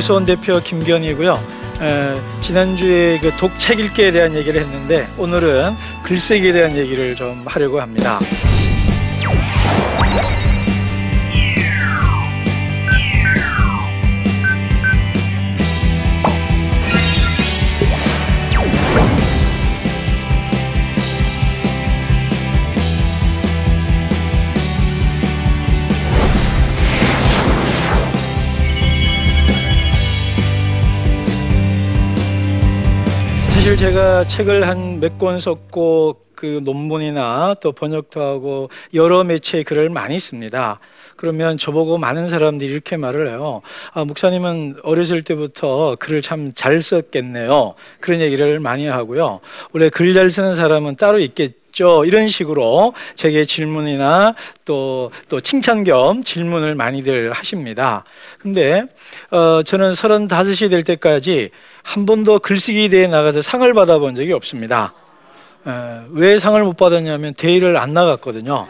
에, 로그스원 대표 김견이고요. 에, 지난주에 그 독책 읽기에 대한 얘기를 했는데 오늘은 글쓰기에 대한 얘기를 좀 하려고 합니다. 제가 책을 한 몇 권 썼고 그 논문이나 또 번역도 하고 여러 매체에 글을 많이 씁니다. 그러면 저보고 많은 사람들이 이렇게 말을 해요. 아, 목사님은 어렸을 때부터 글을 참 잘 썼겠네요. 그런 얘기를 많이 하고요. 원래 글 잘 쓰는 사람은 따로 있겠 죠. 이런 식으로 제게 질문이나 또, 또 칭찬 겸 질문을 많이들 하십니다. 근데, 어, 저는 35이 될 때까지 한 번도 글쓰기 대회에 나가서 상을 받아본 적이 없습니다. 에, 왜 상을 못 받았냐면 대회를 안 나갔거든요.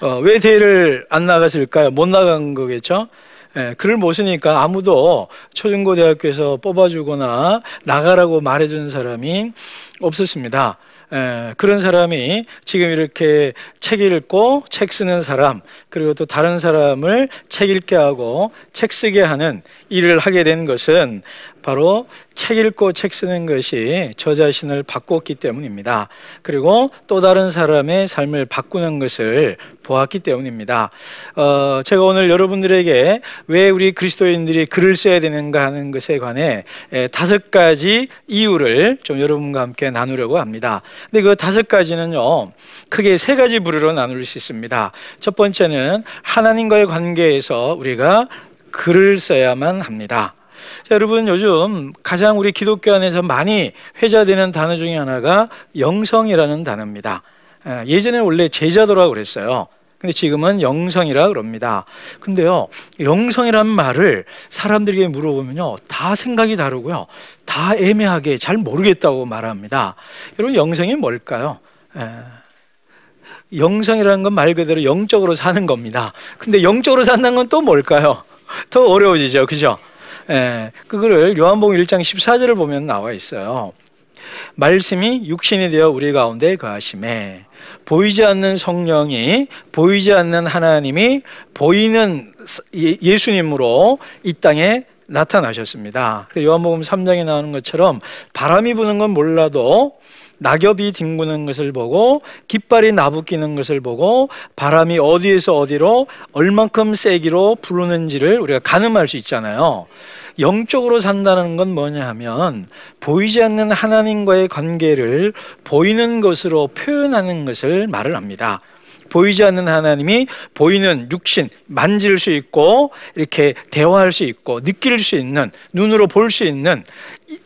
어, 왜 대회를 안 나갔을까요? 못 나간 거겠죠? 예, 글을 못 쓰니까 아무도 초중고대학교에서 뽑아주거나 나가라고 말해준 사람이 없었습니다. 에, 그런 사람이 지금 이렇게 책 읽고 책 쓰는 사람 그리고 또 다른 사람을 책 읽게 하고 책 쓰게 하는 일을 하게 된 것은 바로 책 읽고 책 쓰는 것이 저 자신을 바꿨기 때문입니다. 그리고 또 다른 사람의 삶을 바꾸는 것을 보았기 때문입니다. 어, 제가 오늘 여러분들에게 왜 우리 그리스도인들이 글을 써야 되는가 하는 것에 관해 에, 다섯 가지 이유를 좀 여러분과 함께 나누려고 합니다. 근데 그 다섯 가지는요, 크게 세 가지 부류로 나눌 수 있습니다. 첫 번째는 하나님과의 관계에서 우리가 글을 써야만 합니다. 자, 여러분 요즘 가장 우리 기독교 안에서 많이 회자되는 단어 중에 하나가 영성이라는 단어입니다. 예전에 원래 제자도라고 그랬어요. 근데 지금은 영성이라 그럽니다. 근데요, 영성이라는 말을 사람들에게 물어보면요, 다 생각이 다르고요, 다 애매하게 잘 모르겠다고 말합니다. 여러분, 영성이 뭘까요? 에, 영성이라는 건 말 그대로 영적으로 사는 겁니다. 근데 영적으로 산다는 건 또 뭘까요? 더 어려워지죠, 그죠? 에, 그거를 요한복음 1장 14절을 보면 나와 있어요. 말씀이 육신이 되어 우리 가운데 거하심에 보이지 않는 성령이 보이지 않는 하나님이 보이는 예, 예수님으로 이 땅에 나타나셨습니다. 요한복음 3장에 나오는 것처럼 바람이 부는 건 몰라도 낙엽이 뒹구는 것을 보고 깃발이 나부끼는 것을 보고 바람이 어디에서 어디로 얼만큼 세기로 부르는지를 우리가 가늠할 수 있잖아요. 영적으로 산다는 건 뭐냐 하면 보이지 않는 하나님과의 관계를 보이는 것으로 표현하는 것을 말을 합니다. 보이지 않는 하나님이 보이는 육신 만질 수 있고 이렇게 대화할 수 있고 느낄 수 있는 눈으로 볼 수 있는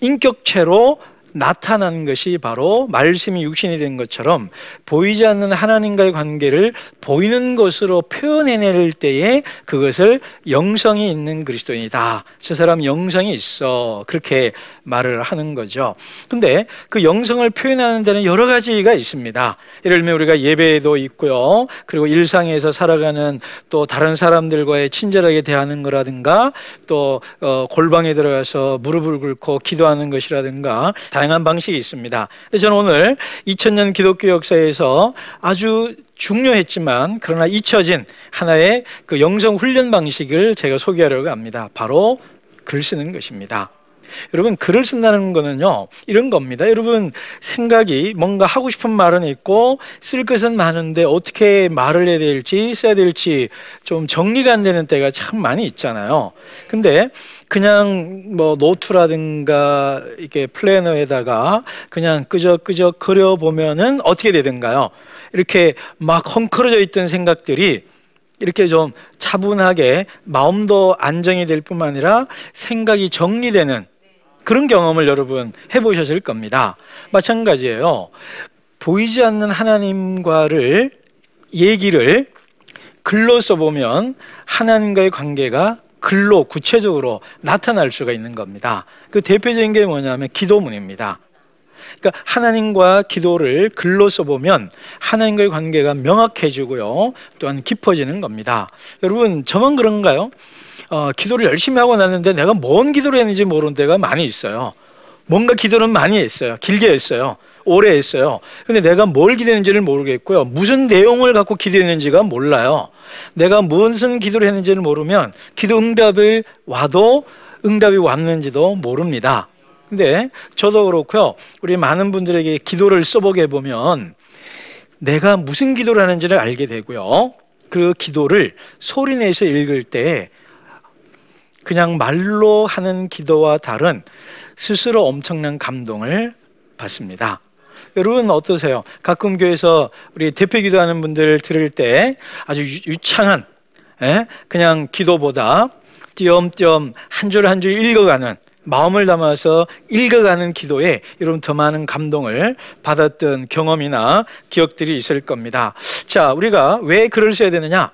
인격체로 나타난 것이 바로 말씀이 육신이 된 것처럼 보이지 않는 하나님과의 관계를 보이는 것으로 표현해낼 때에 그것을 영성이 있는 그리스도인이다. 저 사람 영성이 있어. 그렇게 말을 하는 거죠. 근데 그 영성을 표현하는 데는 여러 가지가 있습니다. 예를 들면 우리가 예배에도 있고요. 그리고 일상에서 살아가는 또 다른 사람들과의 친절하게 대하는 거라든가 또 어, 골방에 들어가서 무릎을 꿇고 기도하는 것이라든가 다양한 방식이 있습니다. 저는 오늘 2000년 기독교 역사에서 아주 중요했지만 그러나 잊혀진 하나의 그 영성 훈련 방식을 제가 소개하려고 합니다. 바로 글 쓰는 것입니다. 여러분 글을 쓴다는 거는요 이런 겁니다. 여러분 생각이 뭔가 하고 싶은 말은 있고 쓸 것은 많은데 어떻게 말을 해야 될지 써야 될지 좀 정리가 안 되는 때가 참 많이 있잖아요. 근데 그냥 뭐 노트라든가 이렇게 플래너에다가 그냥 끄적끄적 그려 보면은 어떻게 되든가요? 이렇게 막 헝클어져 있던 생각들이 이렇게 좀 차분하게 마음도 안정이 될 뿐만 아니라 생각이 정리되는 그런 경험을 여러분 해보셨을 겁니다. 마찬가지예요. 보이지 않는 하나님과를 얘기를 글로 써보면 하나님과의 관계가 글로 구체적으로 나타날 수가 있는 겁니다. 그 대표적인 게 뭐냐면 기도문입니다. 그러니까 하나님과 기도를 글로 써보면 하나님과의 관계가 명확해지고요. 또한 깊어지는 겁니다. 여러분, 저만 그런가요? 어, 기도를 열심히 하고 났는데 내가 뭔 기도를 했는지 모르는 데가 많이 있어요. 뭔가 기도는 많이 했어요. 길게 했어요. 오래 했어요. 근데 내가 뭘 기도했는지를 모르겠고요. 무슨 내용을 갖고 기도했는지가 몰라요. 내가 무슨 기도를 했는지를 모르면 기도 응답을 와도 응답이 왔는지도 모릅니다. 근데 저도 그렇고요. 우리 많은 분들에게 기도를 써보게 보면 내가 무슨 기도를 하는지를 알게 되고요. 그 기도를 소리내서 읽을 때 그냥 말로 하는 기도와 다른 스스로 엄청난 감동을 받습니다. 여러분 어떠세요? 가끔 교회에서 우리 대표 기도하는 분들 들을 때 아주 유창한 예? 그냥 기도보다 띄엄띄엄 한 줄 한 줄 읽어가는 마음을 담아서 읽어가는 기도에 여러분 더 많은 감동을 받았던 경험이나 기억들이 있을 겁니다. 자, 우리가 왜 글을 써야 되느냐?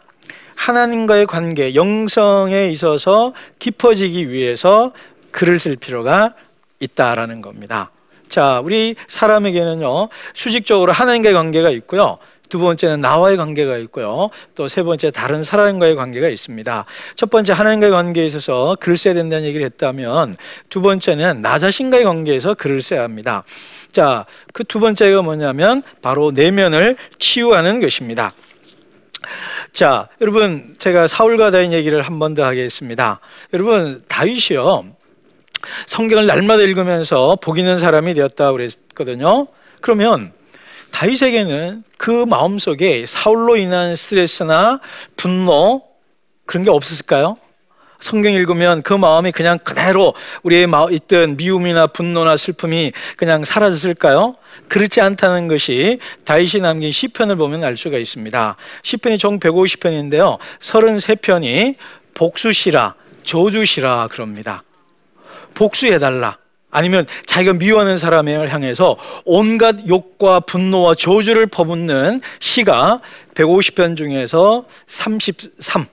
하나님과의 관계, 영성에 있어서 깊어지기 위해서 글을 쓸 필요가 있다라는 겁니다. 자, 우리 사람에게는요, 수직적으로 하나님과의 관계가 있고요. 두 번째는 나와의 관계가 있고요. 또 세 번째 다른 사람과의 관계가 있습니다. 첫 번째 하나님과의 관계에 있어서 글을 써야 된다는 얘기를 했다면 두 번째는 나 자신과의 관계에서 글을 써야 합니다. 자, 그 두 번째가 뭐냐면 바로 내면을 치유하는 것입니다. 자, 여러분 제가 사울과 다윗 얘기를 한 번 더 하겠습니다. 여러분 다윗이요. 성경을 날마다 읽으면서 복 있는 사람이 되었다 그랬거든요. 그러면 다윗에게는 그 마음속에 사울로 인한 스트레스나 분노 그런 게 없었을까요? 성경 읽으면 그 마음이 그냥 그대로 우리의 있던 미움이나 분노나 슬픔이 그냥 사라졌을까요? 그렇지 않다는 것이 다윗이 남긴 시편을 보면 알 수가 있습니다. 시편이 총 150편인데요. 33편이 복수시라 저주시라 그럽니다. 복수해 달라. 아니면 자기가 미워하는 사람을 향해서 온갖 욕과 분노와 저주를 퍼붓는 시가 150편 중에서 33,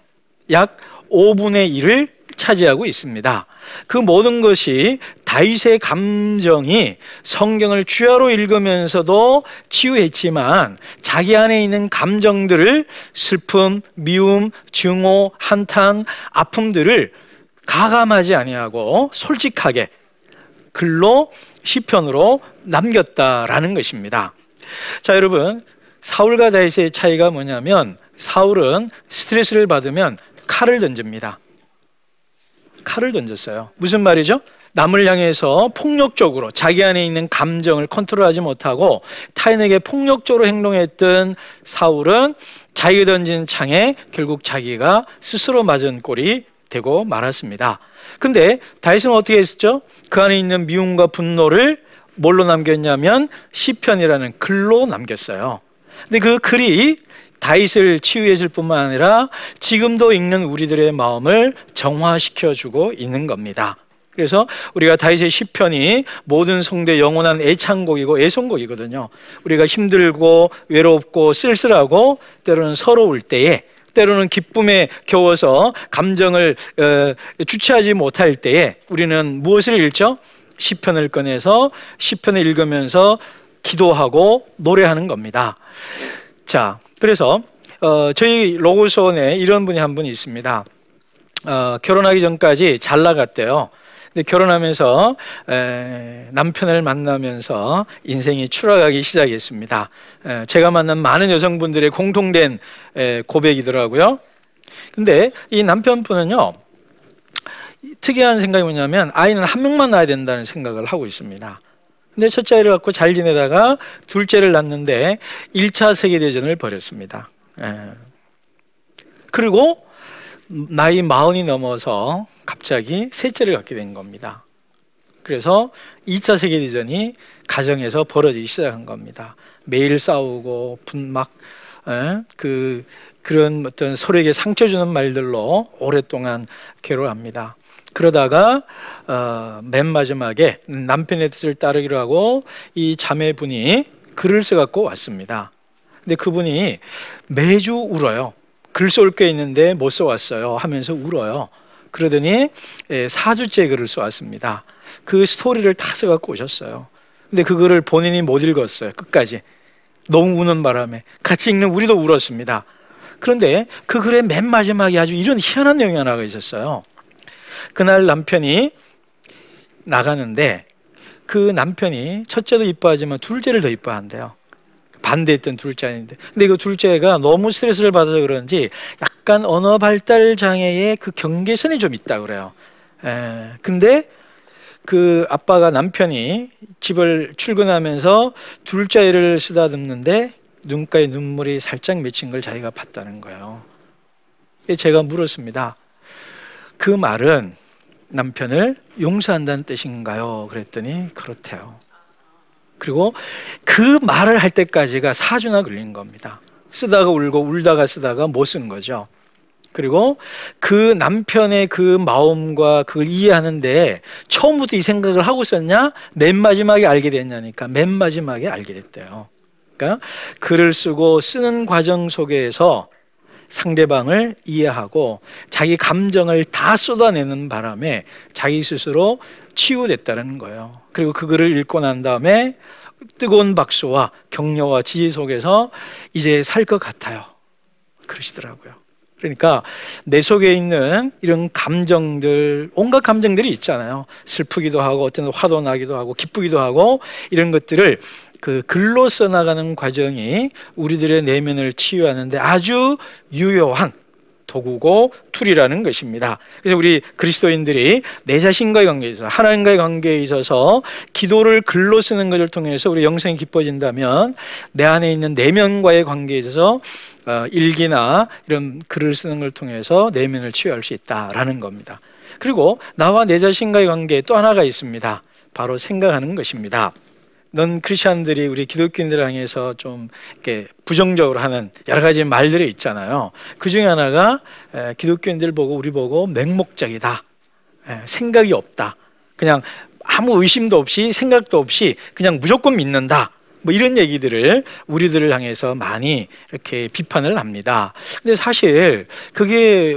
약 5분의 1을 차지하고 있습니다. 그 모든 것이 다윗의 감정이 성경을 주야로 읽으면서도 치유했지만 자기 안에 있는 감정들을 슬픔, 미움, 증오, 한탄, 아픔들을 가감하지 아니하고 솔직하게 글로 시편으로 남겼다라는 것입니다. 자, 여러분, 사울과 다윗의 차이가 뭐냐면 사울은 스트레스를 받으면 칼을 던집니다. 칼을 던졌어요. 무슨 말이죠? 남을 향해서 폭력적으로 자기 안에 있는 감정을 컨트롤하지 못하고 타인에게 폭력적으로 행동했던 사울은 자기가 던진 창에 결국 자기가 스스로 맞은 꼴이 되고 말았습니다. 근데 다윗은 어떻게 했었죠? 그 안에 있는 미움과 분노를 뭘로 남겼냐면 시편이라는 글로 남겼어요. 근데 그 글이 다윗을 치유했을 뿐만 아니라 지금도 읽는 우리들의 마음을 정화시켜 주고 있는 겁니다. 그래서 우리가 다윗의 시편이 모든 성대 영원한 애창곡이고 애송곡이거든요. 우리가 힘들고 외롭고 쓸쓸하고 때로는 서러울 때에 때로는 기쁨에 겨워서 감정을 어, 주체하지 못할 때에 우리는 무엇을 읽죠? 시편을 꺼내서 시편을 읽으면서 기도하고 노래하는 겁니다. 자, 그래서 어, 저희 로고소원에 이런 분이 한분 있습니다. 어, 결혼하기 전까지 잘 나갔대요. 근데 결혼하면서 에, 남편을 만나면서 인생이 추락하기 시작했습니다. 에, 제가 만난 많은 여성분들의 공통된 에, 고백이더라고요. 근데 이 남편분은요 특이한 생각이 뭐냐면 아이는 한 명만 낳아야 된다는 생각을 하고 있습니다. 근데 첫째 아이를 갖고 잘 지내다가 둘째를 낳는데 1차 세계대전을 벌였습니다. 그리고 나이 마흔이 넘어서 갑자기 셋째를 갖게 된 겁니다. 그래서 2차 세계대전이 가정에서 벌어지기 시작한 겁니다. 매일 싸우고 분막 그 그런 어떤 서로에게 상처 주는 말들로 오랫동안 괴로워합니다. 그러다가 어, 맨 마지막에 남편의 뜻을 따르기로 하고 이 자매분이 글을 써갖고 왔습니다. 근데 그분이 매주 울어요. 글 쏠 게 있는데 못 써왔어요 하면서 울어요. 그러더니 4주째 예, 글을 써왔습니다. 그 스토리를 다 써갖고 오셨어요. 근데 그 글을 본인이 못 읽었어요. 끝까지. 너무 우는 바람에. 같이 읽는 우리도 울었습니다. 그런데 그 글의 맨 마지막에 아주 이런 희한한 내용이 하나가 있었어요. 그날 남편이 나가는데 그 남편이 첫째도 이뻐하지만 둘째를 더 이뻐한대요. 반대했던 둘째 아닌데. 근데 이거 둘째가 너무 스트레스를 받아서 그런지 약간 언어 발달 장애의 그 경계선이 좀 있다 그래요. 에, 근데 그 아빠가 남편이 집을 출근하면서 둘째를 쓰다듬는데 눈가에 눈물이 살짝 맺힌 걸 자기가 봤다는 거예요. 제가 물었습니다. 그 말은 남편을 용서한다는 뜻인가요? 그랬더니 그렇대요. 그리고 그 말을 할 때까지가 4주나 걸린 겁니다. 쓰다가 울고 울다가 쓰다가 못 쓴 거죠. 그리고 그 남편의 그 마음과 그걸 이해하는데 처음부터 이 생각을 하고 썼냐? 맨 마지막에 알게 됐냐니까 맨 마지막에 알게 됐대요. 그러니까 글을 쓰고 쓰는 과정 속에서 상대방을 이해하고 자기 감정을 다 쏟아내는 바람에 자기 스스로 치유됐다는 거예요. 그리고 그 글을 읽고 난 다음에 뜨거운 박수와 격려와 지지 속에서 이제 살 것 같아요. 그러시더라고요. 그러니까 내 속에 있는 이런 감정들, 온갖 감정들이 있잖아요. 슬프기도 하고 어떤 화도 나기도 하고 기쁘기도 하고 이런 것들을 그 글로 써나가는 과정이 우리들의 내면을 치유하는데 아주 유효한 도구고 tool이라는 것입니다. 그래서 우리 그리스도인들이 내 자신과의 관계에 있어서 하나님과의 관계에 있어서 기도를 글로 쓰는 것을 통해서 우리 영성이 깊어진다면 내 안에 있는 내면과의 관계에 있어서 어, 일기나 이런 글을 쓰는 걸 통해서 내면을 치유할 수 있다라는 겁니다. 그리고 나와 내 자신과의 관계에 또 하나가 있습니다. 바로 생각하는 것입니다. 넌 크리스천들이 우리 기독교인들 향해서 좀 이렇게 부정적으로 하는 여러 가지 말들이 있잖아요. 그 중에 하나가 기독교인들 보고 우리 보고 맹목적이다. 생각이 없다. 그냥 아무 의심도 없이 생각도 없이 그냥 무조건 믿는다. 뭐 이런 얘기들을 우리들을 향해서 많이 이렇게 비판을 합니다. 근데 사실 그게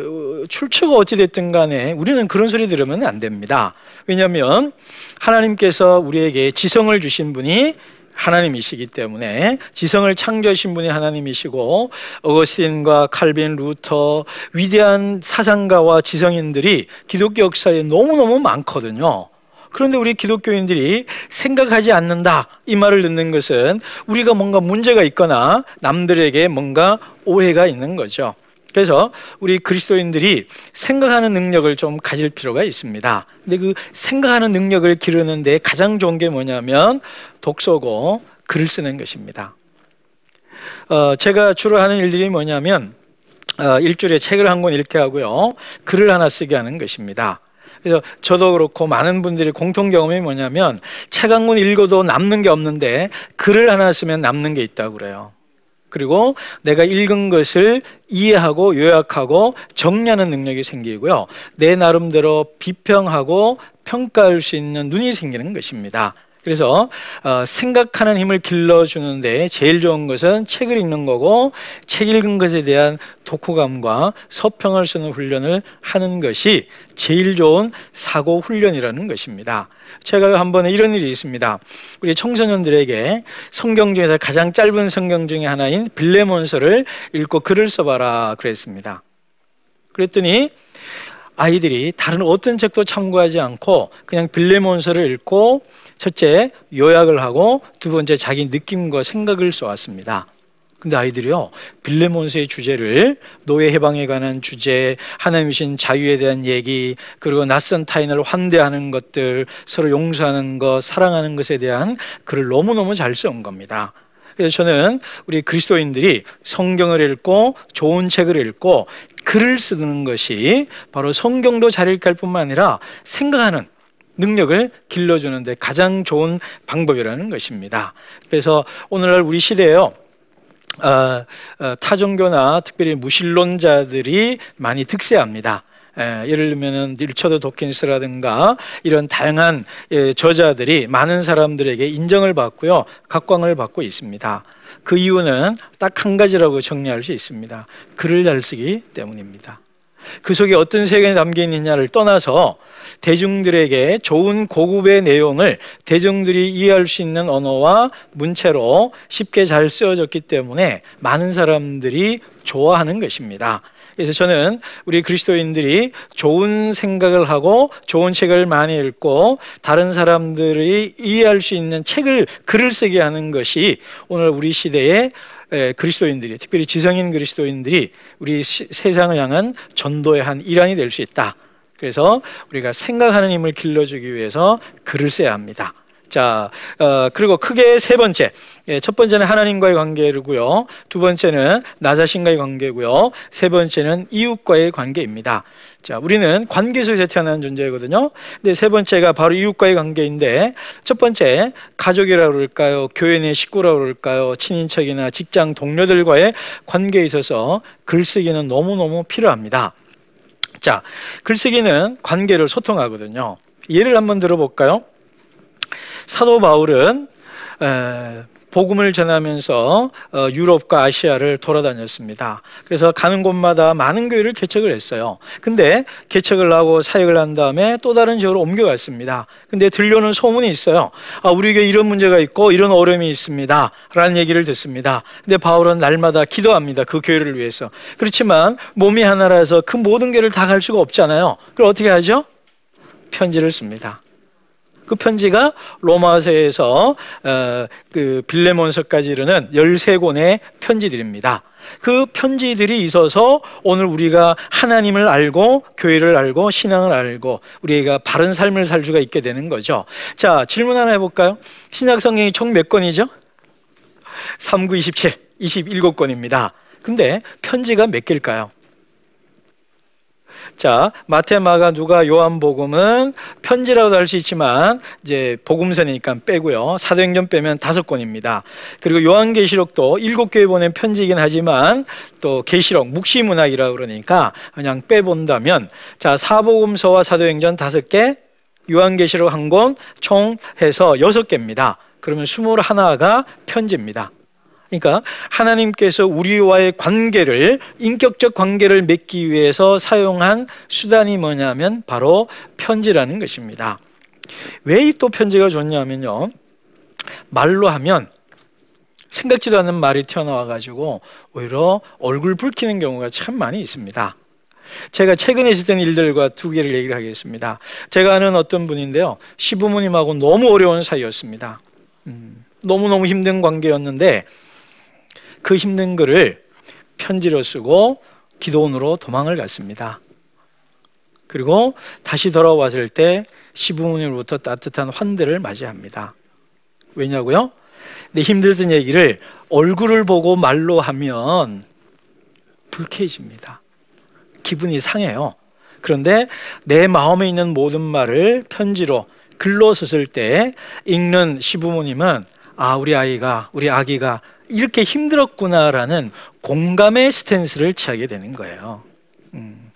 출처가 어찌 됐든 간에 우리는 그런 소리 들으면 안 됩니다. 왜냐하면 하나님께서 우리에게 지성을 주신 분이 하나님이시기 때문에 지성을 창조하신 분이 하나님이시고 어거스틴과 칼빈 루터 위대한 사상가와 지성인들이 기독교 역사에 너무너무 많거든요. 그런데 우리 기독교인들이 생각하지 않는다 이 말을 듣는 것은 우리가 뭔가 문제가 있거나 남들에게 뭔가 오해가 있는 거죠. 그래서 우리 그리스도인들이 생각하는 능력을 좀 가질 필요가 있습니다. 근데 그 생각하는 능력을 기르는데 가장 좋은 게 뭐냐면 독서고 글을 쓰는 것입니다. 어, 제가 주로 하는 일들이 뭐냐면 어, 일주일에 책을 한 권 읽게 하고요, 글을 하나 쓰게 하는 것입니다. 그래서 저도 그렇고 많은 분들이 공통 경험이 뭐냐면 권 읽어도 남는 게 없는데 글을 하나 쓰면 남는 게 있다고 그래요. 그리고 내가 읽은 것을 이해하고 요약하고 정리하는 능력이 생기고요. 내 나름대로 비평하고 평가할 수 있는 눈이 생기는 것입니다. 그래서 어, 생각하는 힘을 길러주는데 제일 좋은 것은 책을 읽는 거고 책 읽은 것에 대한 독후감과 서평을 쓰는 훈련을 하는 것이 제일 좋은 사고 훈련이라는 것입니다. 제가 한 번에 이런 일이 있습니다. 우리 청소년들에게 성경 중에서 가장 짧은 성경 중에 하나인 빌레몬서를 읽고 글을 써봐라 그랬습니다. 그랬더니 아이들이 다른 어떤 책도 참고하지 않고 그냥 빌레몬서를 읽고 첫째 요약을 하고 두 번째 자기 느낌과 생각을 써왔습니다. 근데 아이들이요 빌레몬스의 주제를 노예 해방에 관한 주제, 하나님이신 자유에 대한 얘기, 그리고 낯선 타인을 환대하는 것들, 서로 용서하는 것, 사랑하는 것에 대한 글을 너무 너무 잘 써온 겁니다. 그래서 저는 우리 그리스도인들이 성경을 읽고 좋은 책을 읽고 글을 쓰는 것이 바로 성경도 잘 읽을 뿐만 아니라 생각하는 능력을 길러주는데 가장 좋은 방법이라는 것입니다. 그래서 오늘날 우리 시대에요. 어, 어, 타종교나 특별히 무신론자들이 많이 득세합니다. 에, 예를 들면 리처드 도킨스라든가 이런 다양한 예, 저자들이 많은 사람들에게 인정을 받고요 각광을 받고 있습니다. 그 이유는 딱 한 가지라고 정리할 수 있습니다. 글을 잘 쓰기 때문입니다. 그 속에 어떤 세계가 담겨 있느냐를 떠나서 대중들에게 좋은 고급의 내용을 대중들이 이해할 수 있는 언어와 문체로 쉽게 잘 쓰여졌기 때문에 많은 사람들이 좋아하는 것입니다. 그래서 저는 우리 그리스도인들이 좋은 생각을 하고 좋은 책을 많이 읽고 다른 사람들이 이해할 수 있는 책을 글을 쓰게 하는 것이 오늘 우리 시대의 그리스도인들이 특별히 지성인 그리스도인들이 우리 시, 세상을 향한 전도의 한 일환이 될 수 있다. 그래서 우리가 생각하는 힘을 길러주기 위해서 글을 써야 합니다. 자, 어, 그리고 크게 세 번째. 예, 첫 번째는 하나님과의 관계고요. 두 번째는 나 자신과의 관계고요. 세 번째는 이웃과의 관계입니다. 자, 우리는 관계 속에서 태어난 존재거든요. 근데 세 번째가 바로 이웃과의 관계인데 첫 번째 가족이라고 그럴까요? 교회 내 식구라고 그럴까요? 친인척이나 직장 동료들과의 관계에 있어서 글쓰기는 너무너무 필요합니다. 자, 글쓰기는 관계를 소통하거든요. 예를 한번 들어볼까요? 사도 바울은 복음을 전하면서 어, 유럽과 아시아를 돌아다녔습니다. 그래서 가는 곳마다 많은 교회를 개척을 했어요. 근데 개척을 하고 사역을 한 다음에 또 다른 지역으로 옮겨갔습니다. 근데 들려오는 소문이 있어요. 아, 우리 교회 이런 문제가 있고 이런 어려움이 있습니다. 라는 얘기를 듣습니다. 근데 바울은 날마다 기도합니다. 그 교회를 위해서. 그렇지만 몸이 하나라서 그 모든 교회를 다 갈 수가 없잖아요. 그럼 어떻게 하죠? 편지를 씁니다. 그 편지가 로마서에서 어, 그 빌레몬서까지 이르는 13권의 편지들입니다. 그 편지들이 있어서 오늘 우리가 하나님을 알고 교회를 알고 신앙을 알고 우리가 바른 삶을 살 수가 있게 되는 거죠. 자, 질문 하나 해볼까요? 신약 성경이 총 몇 권이죠? 3, 9, 27, 27권입니다. 근데 편지가 몇 개일까요? 자, 마태, 마가, 누가, 요한복음은 편지라고도 할 수 있지만 이제 복음서니까 빼고요. 사도행전 빼면 다섯 권입니다. 그리고 요한계시록도 일곱 교회 보낸 편지이긴 하지만 또 계시록 묵시문학이라고 그러니까 그냥 빼본다면 자, 사복음서와 사도행전 다섯 개, 요한계시록 한 권 총 해서 여섯 개입니다. 그러면 스물 하나가 편지입니다. 그러니까 하나님께서 우리와의 관계를 인격적 관계를 맺기 위해서 사용한 수단이 뭐냐면 바로 편지라는 것입니다. 왜 또 편지가 좋냐면요. 말로 하면 생각지도 않는 말이 튀어나와 가지고 오히려 얼굴 붉히는 경우가 참 많이 있습니다. 제가 최근에 있었던 일들과 두 개를 얘기를 하겠습니다. 제가 아는 어떤 분인데요. 시부모님하고 너무 어려운 사이였습니다. 음, 너무너무 힘든 관계였는데 그 힘든 글을 편지로 쓰고 기도원으로 도망을 갔습니다. 그리고 다시 돌아왔을 때 시부모님으로부터 따뜻한 환대를 맞이합니다. 왜냐고요? 내 힘들던 얘기를 얼굴을 보고 말로 하면 불쾌해집니다. 기분이 상해요. 그런데 내 마음에 있는 모든 말을 편지로 글로 썼을 때 읽는 시부모님은 아, 우리 아이가, 우리 아기가 이렇게 힘들었구나라는 공감의 스탠스를 취하게 되는 거예요. 음.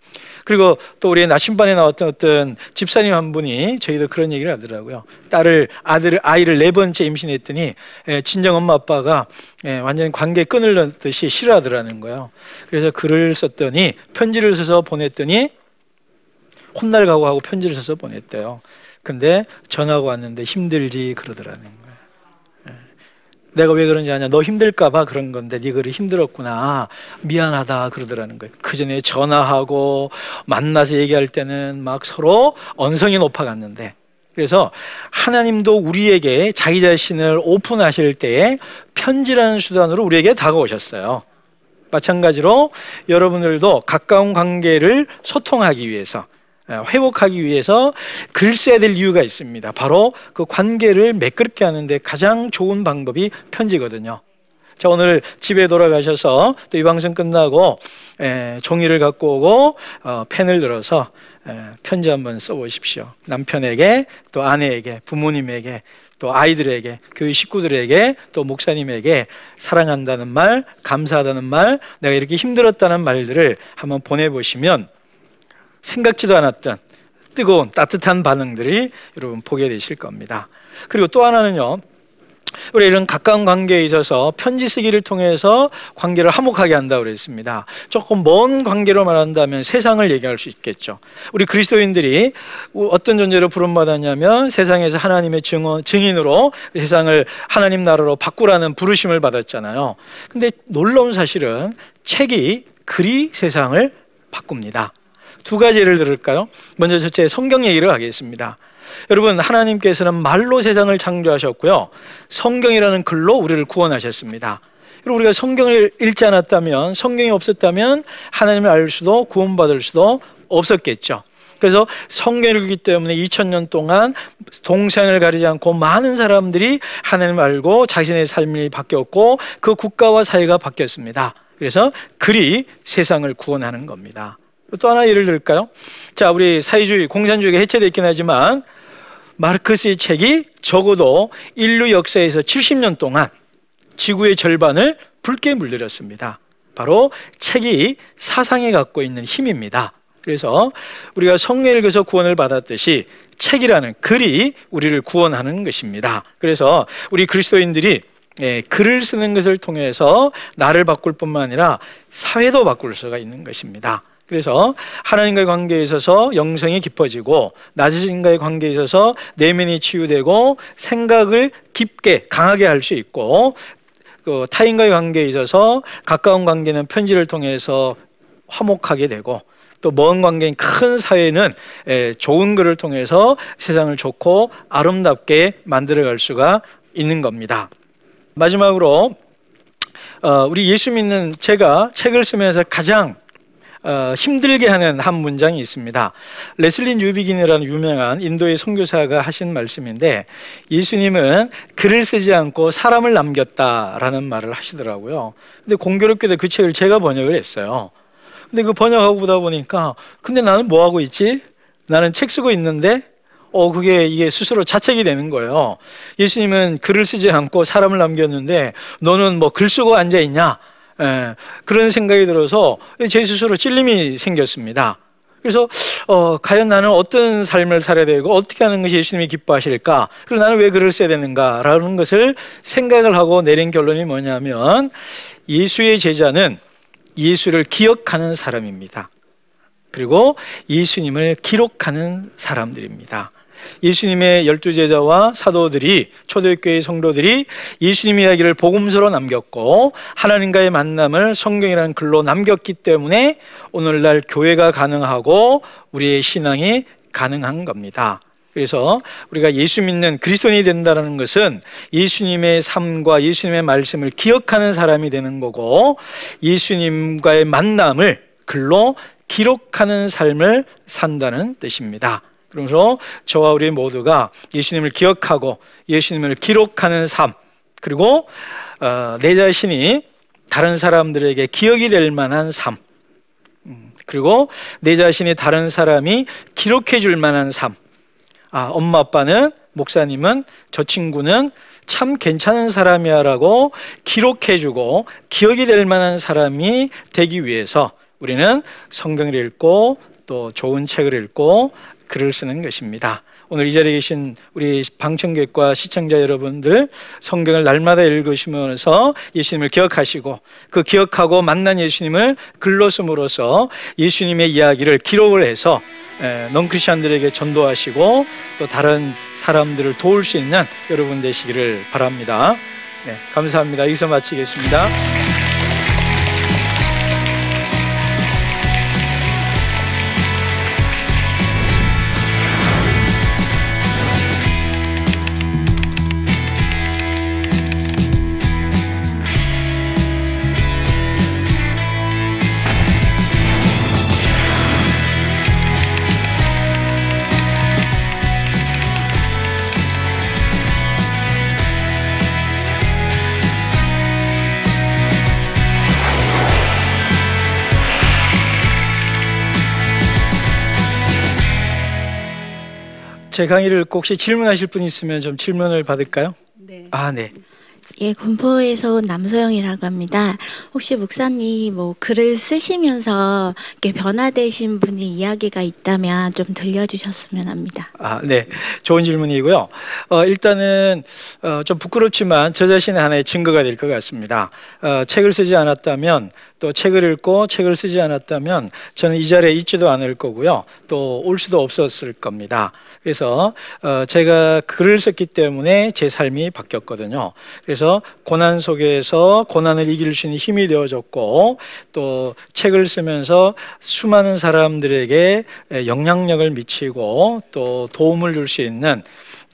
그리고 또 우리 나침반에 나왔던 어떤 집사님 한 분이 저희도 그런 얘기를 하더라고요. 딸을 아들을 아이를 네 번째 임신했더니 예, 친정 엄마 아빠가 예, 완전 관계 끊을 듯이 싫어하더라는 거예요. 그래서 글을 썼더니 편지를 써서 보냈더니 혼날 각오하고 편지를 써서 보냈대요. 근데 전화가 왔는데 힘들지 그러더라는 거예요. 내가 왜 그런지 아냐? 너 힘들까봐 그런 건데 네 글이 힘들었구나. 미안하다 그러더라는 거예요. 그 전에 전화하고 만나서 얘기할 때는 막 서로 언성이 높아갔는데 그래서 하나님도 우리에게 자기 자신을 오픈하실 때에 편지라는 수단으로 우리에게 다가오셨어요. 마찬가지로 여러분들도 가까운 관계를 소통하기 위해서 예, 회복하기 위해서 글 써야 될 이유가 있습니다. 바로 그 관계를 매끄럽게 하는데 가장 좋은 방법이 편지거든요. 자 오늘 집에 돌아가셔서 또 이 방송 끝나고 에, 예, 종이를 갖고 오고 어, 펜을 들어서 에, 예, 편지 한번 써보십시오. 남편에게 또 아내에게 부모님에게 또 아이들에게 교회 식구들에게 또 목사님에게 사랑한다는 말 감사하다는 말 내가 이렇게 힘들었다는 말들을 한번 보내보시면 생각지도 않았던 뜨거운 따뜻한 반응들이 여러분 보게 되실 겁니다. 그리고 또 하나는요. 우리 이런 가까운 관계에 있어서 편지 쓰기를 통해서 관계를 화목하게 한다고 그랬습니다. 조금 먼 관계로 말한다면 세상을 얘기할 수 있겠죠. 우리 그리스도인들이 어떤 존재로 부름받았냐면 세상에서 하나님의 증언, 증인으로 세상을 하나님 나라로 바꾸라는 부르심을 받았잖아요. 근데 놀라운 사실은 책이 그리 세상을 바꿉니다. 두 가지 예를 들을까요? 먼저 첫째 성경 얘기를 하겠습니다. 여러분 하나님께서는 말로 세상을 창조하셨고요. 성경이라는 글로 우리를 구원하셨습니다. 그리고 우리가 성경을 읽지 않았다면 성경이 없었다면 하나님을 알 수도 구원받을 수도 없었겠죠. 그래서 성경을 읽기 때문에 2000년 동안 동생을 가리지 않고 많은 사람들이 하나님을 알고 자신의 삶이 바뀌었고 그 국가와 사회가 바뀌었습니다. 그래서 글이 세상을 구원하는 겁니다. 또 하나 예를 들까요? 자, 우리 사회주의, 공산주의가 해체됐긴 하지만 마르크스의 책이 적어도 인류 역사에서 70년 동안 지구의 절반을 붉게 물들였습니다. 바로 책이 사상에 갖고 있는 힘입니다. 그래서 우리가 성경 읽어서 구원을 받았듯이 책이라는 글이 우리를 구원하는 것입니다. 그래서 우리 그리스도인들이 예, 글을 쓰는 것을 통해서 나를 바꿀 뿐만 아니라 사회도 바꿀 수가 있는 것입니다. 그래서 하나님과의 관계에 있어서 영성이 깊어지고 나 자신과의 관계에 있어서 내면이 치유되고 생각을 깊게 강하게 할 수 있고 그 타인과의 관계에 있어서 가까운 관계는 편지를 통해서 화목하게 되고 또먼 관계인 큰 사회는 좋은 글을 통해서 세상을 좋고 아름답게 만들어갈 수가 있는 겁니다. 마지막으로 어, 우리 예수 믿는 제가 책을 쓰면서 가장 어, 힘들게 하는 한 문장이 있습니다. 레슬린 유비긴이라는 유명한 인도의 선교사가 하신 말씀인데 예수님은 글을 쓰지 않고 사람을 남겼다라는 말을 하시더라고요. 근데 공교롭게도 그 책을 제가 번역을 했어요. 근데 그 번역하고 보다 보니까 근데 나는 뭐 하고 있지? 나는 책 쓰고 있는데 어 그게 이게 스스로 자책이 되는 거예요. 예수님은 글을 쓰지 않고 사람을 남겼는데 너는 뭐 글 쓰고 앉아 있냐? 예, 그런 생각이 들어서 제 스스로 찔림이 생겼습니다. 그래서 어, 과연 나는 어떤 삶을 살아야 되고 어떻게 하는 것이 예수님이 기뻐하실까? 그리고 나는 왜 글을 써야 되는가라는 것을 생각을 하고 내린 결론이 뭐냐면 예수의 제자는 예수를 기억하는 사람입니다. 그리고 예수님을 기록하는 사람들입니다. 예수님의 열두 제자와 사도들이 초대교회 성도들이 예수님 이야기를 복음서로 남겼고 하나님과의 만남을 성경이라는 글로 남겼기 때문에 오늘날 교회가 가능하고 우리의 신앙이 가능한 겁니다. 그래서 우리가 예수 믿는 그리스도인이 된다는 것은 예수님의 삶과 예수님의 말씀을 기억하는 사람이 되는 거고 예수님과의 만남을 글로 기록하는 삶을 산다는 뜻입니다. 그러면서 저와 우리 모두가 예수님을 기억하고 예수님을 기록하는 삶 그리고 어, 내 자신이 다른 사람들에게 기억이 될 만한 삶 음, 그리고 내 자신이 다른 사람이 기록해 줄 만한 삶. 아, 엄마 아빠는 목사님은 저 친구는 참 괜찮은 사람이야라고 기록해 주고 기억이 될 만한 사람이 되기 위해서 우리는 성경을 읽고 또 좋은 책을 읽고 글을 쓰는 것입니다. 오늘 이 자리에 계신 우리 방청객과 시청자 여러분들 성경을 날마다 읽으시면서 예수님을 기억하시고 그 기억하고 만난 예수님을 글로 쓰므로써 예수님의 이야기를 기록을 해서 넌크리스천들에게 전도하시고 또 다른 사람들을 도울 수 있는 여러분 되시기를 바랍니다. 네, 감사합니다. 여기서 마치겠습니다. 제 강의를 혹시 질문하실 분 있으면 좀 질문을 받을까요? 네. 아, 네. 예, 군포에서 온 남소영이라고 합니다. 혹시 목사님 뭐 글을 쓰시면서 이렇게 변화되신 분의 이야기가 있다면 좀 들려주셨으면 합니다. 아, 네. 좋은 질문이고요. 어, 일단은 어, 좀 부끄럽지만 저 자신의 하나의 증거가 될 것 같습니다. 어, 책을 쓰지 않았다면 또 책을 읽고 책을 쓰지 않았다면 저는 이 자리에 있지도 않을 거고요. 또 올 수도 없었을 겁니다. 그래서 어, 제가 글을 썼기 때문에 제 삶이 바뀌었거든요. 그래서 그래서 고난 속에서 고난을 이길 수 있는 힘이 되어졌고 또 책을 쓰면서 수많은 사람들에게 영향력을 미치고 또 도움을 줄 수 있는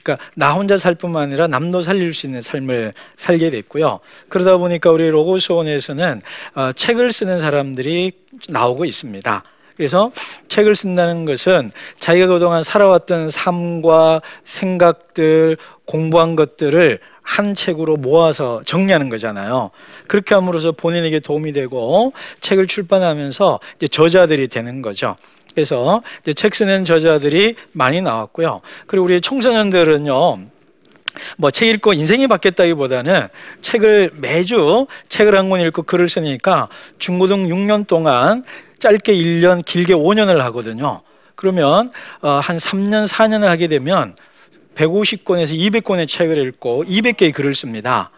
그러니까 나 혼자 살 뿐만 아니라 남도 살릴 수 있는 삶을 살게 됐고요. 그러다 보니까 우리 로고스원에서는 어, 책을 쓰는 사람들이 나오고 있습니다. 그래서 책을 쓴다는 것은 자기가 그동안 살아왔던 삶과 생각들, 공부한 것들을 한 책으로 모아서 정리하는 거잖아요. 그렇게 함으로써 본인에게 도움이 되고 책을 출판하면서 이제 저자들이 되는 거죠. 그래서 책 쓰는 저자들이 많이 나왔고요. 그리고 우리 청소년들은요. 뭐 책 읽고 인생이 바뀌었다기보다는 책을 매주 책을 한 권 읽고 글을 쓰니까 중고등 6년 동안 짧게 1년, 길게 5년을 하거든요. 그러면 어, 한 3년, 4년을 하게 되면 150권에서 200권의 책을 읽고 200개의 글을 씁니다.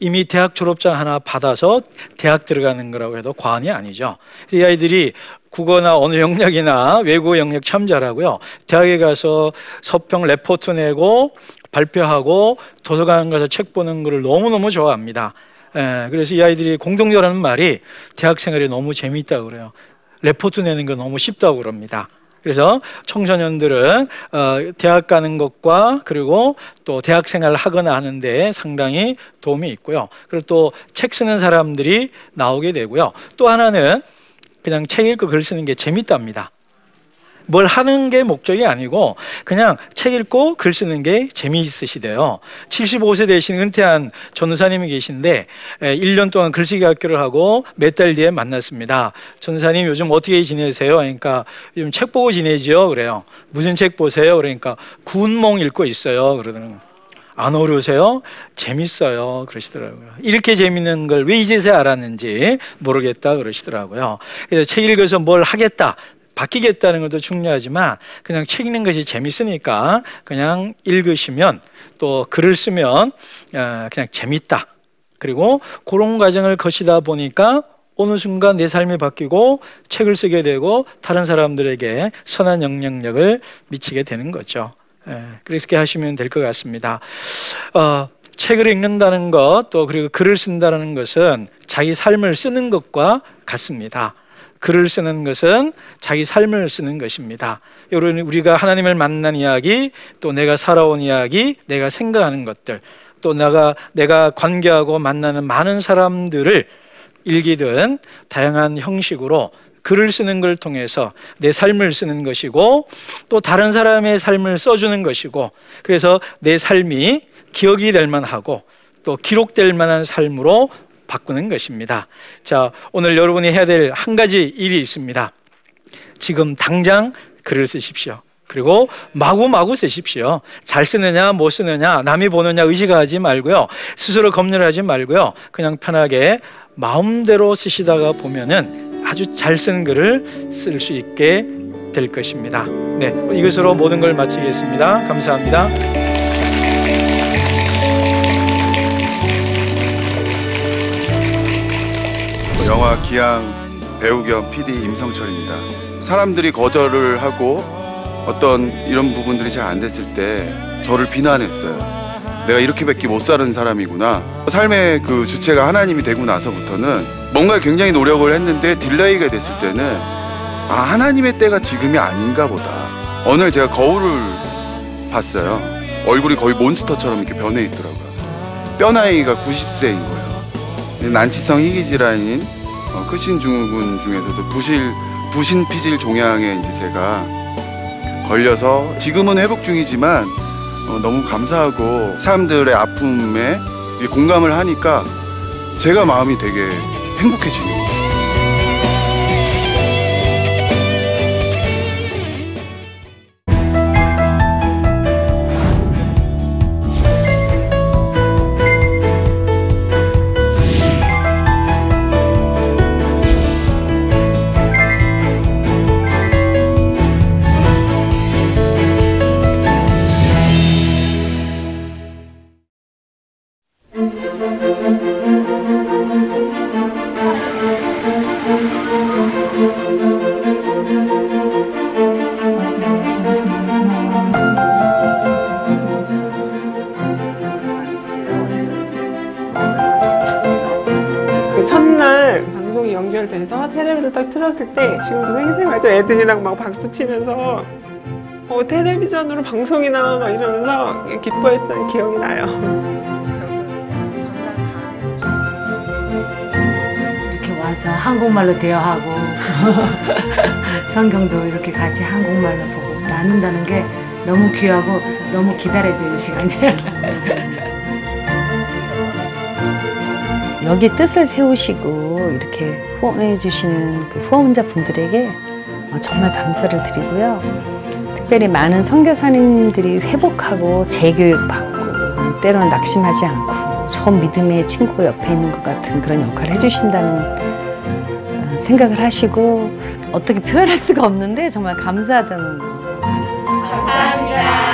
이미 대학 졸업장 하나 받아서 대학 들어가는 거라고 해도 과언이 아니죠. 이 아이들이 국어나 언어 영역이나 외국어 영역 참 잘하고요. 대학에 가서 서평 레포트 내고 발표하고 도서관 가서 책 보는 것을 너무너무 좋아합니다. 예, 그래서 이 아이들이 하는 말이 대학 생활이 너무 재미있다고 그래요. 레포트 내는 거 너무 쉽다고 그럽니다. 그래서 청소년들은 어, 대학 가는 것과 그리고 또 대학 생활을 하거나 하는데 상당히 도움이 있고요. 그리고 또 책 쓰는 사람들이 나오게 되고요. 또 하나는 그냥 책 읽고 글 쓰는 게 재밌답니다. 뭘 하는 게 목적이 아니고 그냥 책 읽고 글 쓰는 게 재미있으시대요. 75세 되신 은퇴한 전우사님이 계신데 1년 동안 글쓰기 학교를 하고 몇 달 뒤에 만났습니다. 전우사님 요즘 어떻게 지내세요? 그러니까 요즘 책 보고 지내지요. 그래요. 무슨 책 보세요? 그러니까 군몽 읽고 있어요. 그러더라고요. 안 어려우세요? 재밌어요. 그러시더라고요. 이렇게 재밌는 걸 왜 이제서야 알았는지 모르겠다 그러시더라고요. 그래서 책 읽어서 뭘 하겠다. 바뀌겠다는 것도 중요하지만 그냥 책 읽는 것이 재밌으니까 그냥 읽으시면 또 글을 쓰면 어, 그냥 재밌다. 그리고 그런 과정을 거치다 보니까 어느 순간 내 삶이 바뀌고 책을 쓰게 되고 다른 사람들에게 선한 영향력을 미치게 되는 거죠. 예, 그렇게 하시면 될 것 같습니다. 어, 책을 읽는다는 것, 또 그리고 글을 쓴다는 것은 자기 삶을 쓰는 것과 같습니다. 글을 쓰는 것은 자기 삶을 쓰는 것입니다. 여러분 우리가 하나님을 만난 이야기, 또 내가 살아온 이야기, 내가 생각하는 것들, 또 내가 내가 관계하고 만나는 많은 사람들을 일기든 다양한 형식으로 글을 쓰는 걸 통해서 내 삶을 쓰는 것이고 또 다른 사람의 삶을 써주는 것이고 그래서 내 삶이 기억이 될 만하고 또 기록될 만한 삶으로 바꾸는 것입니다. 자, 오늘 여러분이 해야 될 한 가지 일이 있습니다. 지금 당장 글을 쓰십시오. 그리고 마구 마구 쓰십시오. 잘 쓰느냐, 못 쓰느냐, 남이 보느냐 의식하지 말고요. 스스로 검열하지 말고요. 그냥 편하게 마음대로 쓰시다가 보면은 아주 잘 쓴 글을 쓸 수 있게 될 것입니다. 네, 이것으로 모든 걸 마치겠습니다. 감사합니다. 영화 기양 배우 겸 PD 임성철입니다. 사람들이 거절을 하고 어떤 이런 부분들이 잘 안 됐을 때 저를 비난했어요. 내가 이렇게밖에 못 사는 사람이구나. 삶의 그 주체가 하나님이 되고 나서부터는 뭔가 굉장히 노력을 했는데 delay가 됐을 때는 아 하나님의 때가 지금이 아닌가 보다. 오늘 제가 거울을 봤어요. 얼굴이 거의 monster처럼 이렇게 변해 있더라고요. 뼈 나이가 90세인 거예요. 난치성 희귀 질환인 어, 크신 증후군 중에서도 부실 부신 피질 종양에 이제 제가 걸려서 지금은 회복 중이지만 어, 너무 감사하고 사람들의 아픔에 공감을 하니까 제가 마음이 되게 행복해지는 거예요. 틀었을 때 지금도 생생하죠. 애들이랑 막 박수 치면서 어, 텔레비전으로 방송이 나와 막 이러면서 기뻐했던 기억이 나요. 이렇게 와서 한국말로 대화하고 성경도 이렇게 같이 한국말로 보고 나눈다는 게 너무 귀하고 너무 기다려져요 이 시간이. 여기 뜻을 세우시고 이렇게 후원해 주시는 그 후원자 분들에게 어, 정말 감사를 드리고요. 특별히 많은 선교사님들이 회복하고 재교육받고 때로는 낙심하지 않고 처음 믿음의 친구 옆에 있는 것 같은 그런 역할을 해주신다는 어, 생각을 하시고 어떻게 표현할 수가 없는데 정말 감사하다는 거. 감사합니다.